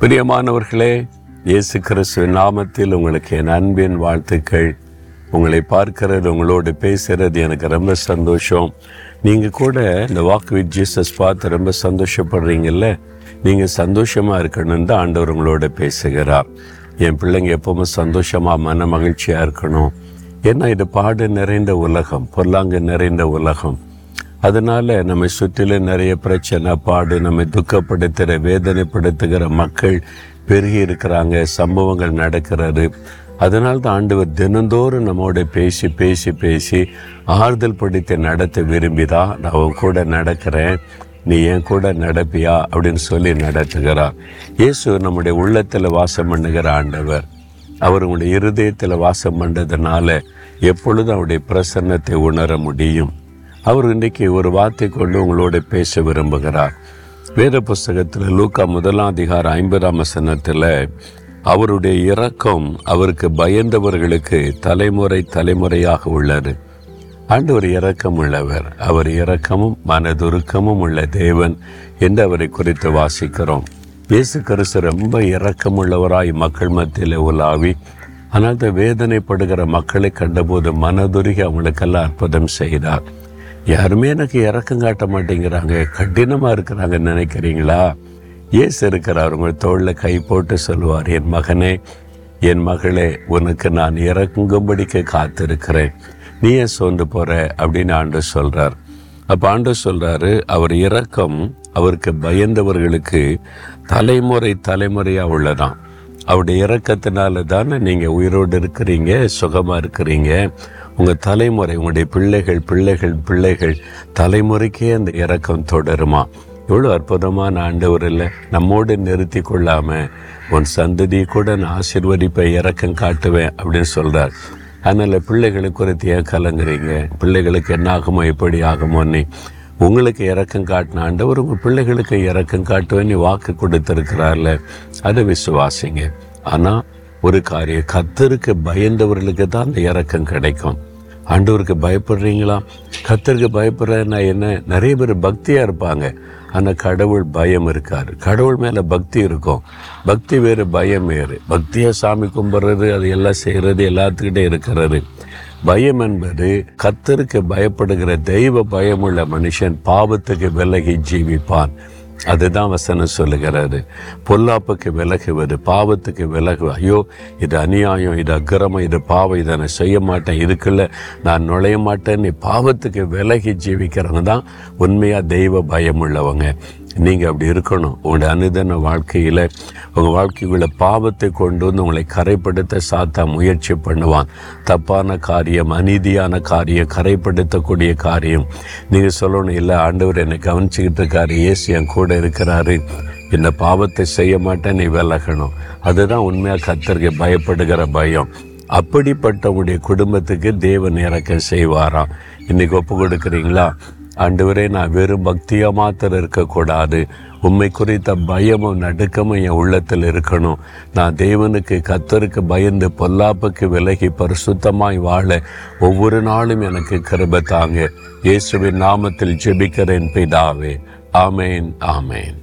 பிரியமானவர்களே இயேசு கிறிஸ்துவின் நாமத்தில் உங்களுக்கு என் அன்பின் வாழ்த்துக்கள். உங்களை பார்க்கிறது உங்களோடு பேசுகிறது எனக்கு ரொம்ப சந்தோஷம். நீங்கள் கூட இந்த வாக் வித் ஜீசஸ் பார்த்து ரொம்ப சந்தோஷப்படுறீங்கல்ல? நீங்கள் சந்தோஷமாக இருக்கணும்னு தான் ஆண்டவர் உங்களோட பேசுகிறார். என் பிள்ளைங்க எப்பவுமே சந்தோஷமாக மன மகிழ்ச்சியாக இருக்கணும். ஏன்னா இது பாடு நிறைந்த உலகம் பொல்லாங்கு நிறைந்த உலகம். அதனால் நம்மை சுற்றிலும் நிறைய பிரச்சனை பாடு நம்மை துக்கப்படுத்துகிற வேதனைப்படுத்துகிற மக்கள் பெருகி இருக்கிறாங்க சம்பவங்கள் நடக்கிறது. அதனால் தான் ஆண்டவர் தினந்தோறும் நம்மோட பேசி பேசி பேசி ஆறுதல் படுத்தி நடத்த விரும்பிதான் நான் உன் கூட நடக்கிறேன் நீ என் கூட நடப்பியா? அப்படின்னு சொல்லி நடத்துகிறார். இயேசு நம்முடைய உள்ளத்தில் வாசம் பண்ணுகிற ஆண்டவர். அவர் உங்களுடைய இருதயத்தில் வாசம் பண்ணுறதுனால எப்பொழுதும் அவருடைய பிரசன்னத்தை உணர முடியும். அவர் இன்றைக்கி ஒரு வார்த்தை கொண்டு உங்களோடு பேச விரும்புகிறார். வேத புஸ்தகத்தில் லூக்கா முதலாம் அதிகாரம் ஐம்பதாம் வசனத்தில் அவருடைய இரக்கம் அவருக்கு பயந்தவர்களுக்கு தலைமுறை தலைமுறையாக உள்ளது. ஆண்டவர் இரக்கம் உள்ளவர். அவர் இரக்கமும் மனதுருக்கமும் உள்ள தேவன் என்று அவரை குறித்து வாசிக்கிறோம். இயேசு கிறிஸ்து ரொம்ப இரக்கமுள்ளவராய் மக்கள் மத்தியில் உலாவி ஆனால் தான் வேதனைப்படுகிற மக்களை கண்டபோது மனதுருகி அவங்களுக்கெல்லாம் அற்புதம் செய்தார். யாருமே எனக்கு இறக்கம் காட்ட மாட்டேங்கிறாங்க. கடினமாக இருக்கிறாங்கன்னு நினைக்கிறீங்களா? ஏசு இருக்கிறார் உங்கள் தோளில் கை போட்டு சொல்லுவார் என் மகனே என் மகளே உனக்கு நான் இறங்கும்படிக்க காத்திருக்கிறேன். நீ ஏன் சோர்ந்து போகிற அப்படின்னு ஆண்டு சொல்கிறார் அப்போ ஆண்டு சொல்கிறாரு அவர் இறக்கம் அவருக்கு பயந்தவர்களுக்கு தலைமுறை தலைமுறையாக உள்ளதான் அவருடைய இறக்கத்தினால தானே நீங்கள் உயிரோடு இருக்கிறீங்க சுகமாக இருக்கிறீங்க. உங்கள் தலைமுறை உங்களுடைய பிள்ளைகள் பிள்ளைகள் பிள்ளைகள் தலைமுறைக்கே அந்த இறக்கம் தொடருமா? எவ்வளோ அற்புதமான ஆண்டவர் இல்லை. நம்மோடு நிறுத்தி கொள்ளாமல் உன் சந்ததியை கூட நான் ஆசிர்வதிப்பை இறக்கம் காட்டுவேன் அப்படின்னு சொல்கிறார் அதனால் பிள்ளைகளை குறித்து ஏன் கலங்குறீங்க? பிள்ளைகளுக்கு என்ன ஆகுமோ எப்படி ஆகுமோன்னு உங்களுக்கு இறக்கம் காட்டின ஆண்டவர் உங்கள் பிள்ளைகளுக்கு இறக்கம் காட்டுவேன்னு வாக்கு கொடுத்துருக்கிறார்ல. அதை விசுவாசிங்க. ஆனால் ஒரு காரியம் கத்தருக்கு பயந்தவர்களுக்கு தான் அந்த இறக்கம் கிடைக்கும். ஆண்டவருக்கு பயப்படுறீங்களா? கத்தருக்கு பயப்படுறதுனா என்ன? நிறைய பேர் பக்தியாக இருப்பாங்க. ஆனால் கடவுள் பயம் இருக்கார். கடவுள் மேலே பக்தி இருக்கும். பக்தி வேறு பயம் வேறு. பக்தியாக சாமி கும்பிட்றது அது எல்லாம் செய்கிறது எல்லாத்துக்கிட்டே இருக்கிறது. பயம் என்பது கத்தருக்கு பயப்படுகிற தெய்வ பயமுள்ள மனுஷன் பாவத்துக்கு விலகி ஜீவிப்பான். அதுதான் வசனம் சொல்லுகிறாரு பொல்லாப்புக்கு விலகுவது பாவத்துக்கு விலகு. ஐயோ இது அநியாயம் இது அக்கிரமம் இது பாவம் இதை நான் செய்ய மாட்டேன் இதுக்குள்ள நான் நுழைய மாட்டேன் நீ பாவத்துக்கு விலகி ஜீவிக்கிறவங்க தான் உண்மையாக தெய்வ பயம் உள்ளவங்க நீங்கள் அப்படி இருக்கணும். உங்களுடைய அனுதன வாழ்க்கையில் உங்கள் வாழ்க்கைக்குள்ள பாவத்தை கொண்டு வந்து உங்களை கரைப்படுத்த சாத்தா முயற்சி பண்ணுவான். தப்பான காரியம் அநீதியான காரியம் கரைப்படுத்தக்கூடிய காரியம். நீங்கள் சொல்லணும் இல்லை ஆண்டவர் என்னை கவனிச்சுக்கிட்டு இருக்காரு. ஏசு என் கூட இருக்கிறாரு. இந்த பாவத்தை செய்ய மாட்டேன் நீ விலகணும். அதுதான் உண்மையாக கத்தருக்கு பயப்படுகிற பயம். அப்படிப்பட்டவங்களுடைய குடும்பத்துக்கு தேவன் இறக்க செய்வாராம். இன்னைக்கு ஒப்பு கொடுக்குறீங்களா? ஆண்டவரே நான் வெறும் பக்தியாக மாத்திரம் இருக்கக்கூடாது. உண்மை குறித்த பயமும் நடுக்கமும் என் உள்ளத்தில் இருக்கணும். நான் தேவனுக்கு கத்தருக்கு பயந்து பொல்லாப்புக்கு விலகி பரிசுத்தமாய் வாழ ஒவ்வொரு நாளும் எனக்கு கிருப தாங்க. இயேசுவின் நாமத்தில் ஜெபிக்கிறேன் பிதாவே. ஆமேன் ஆமேன்.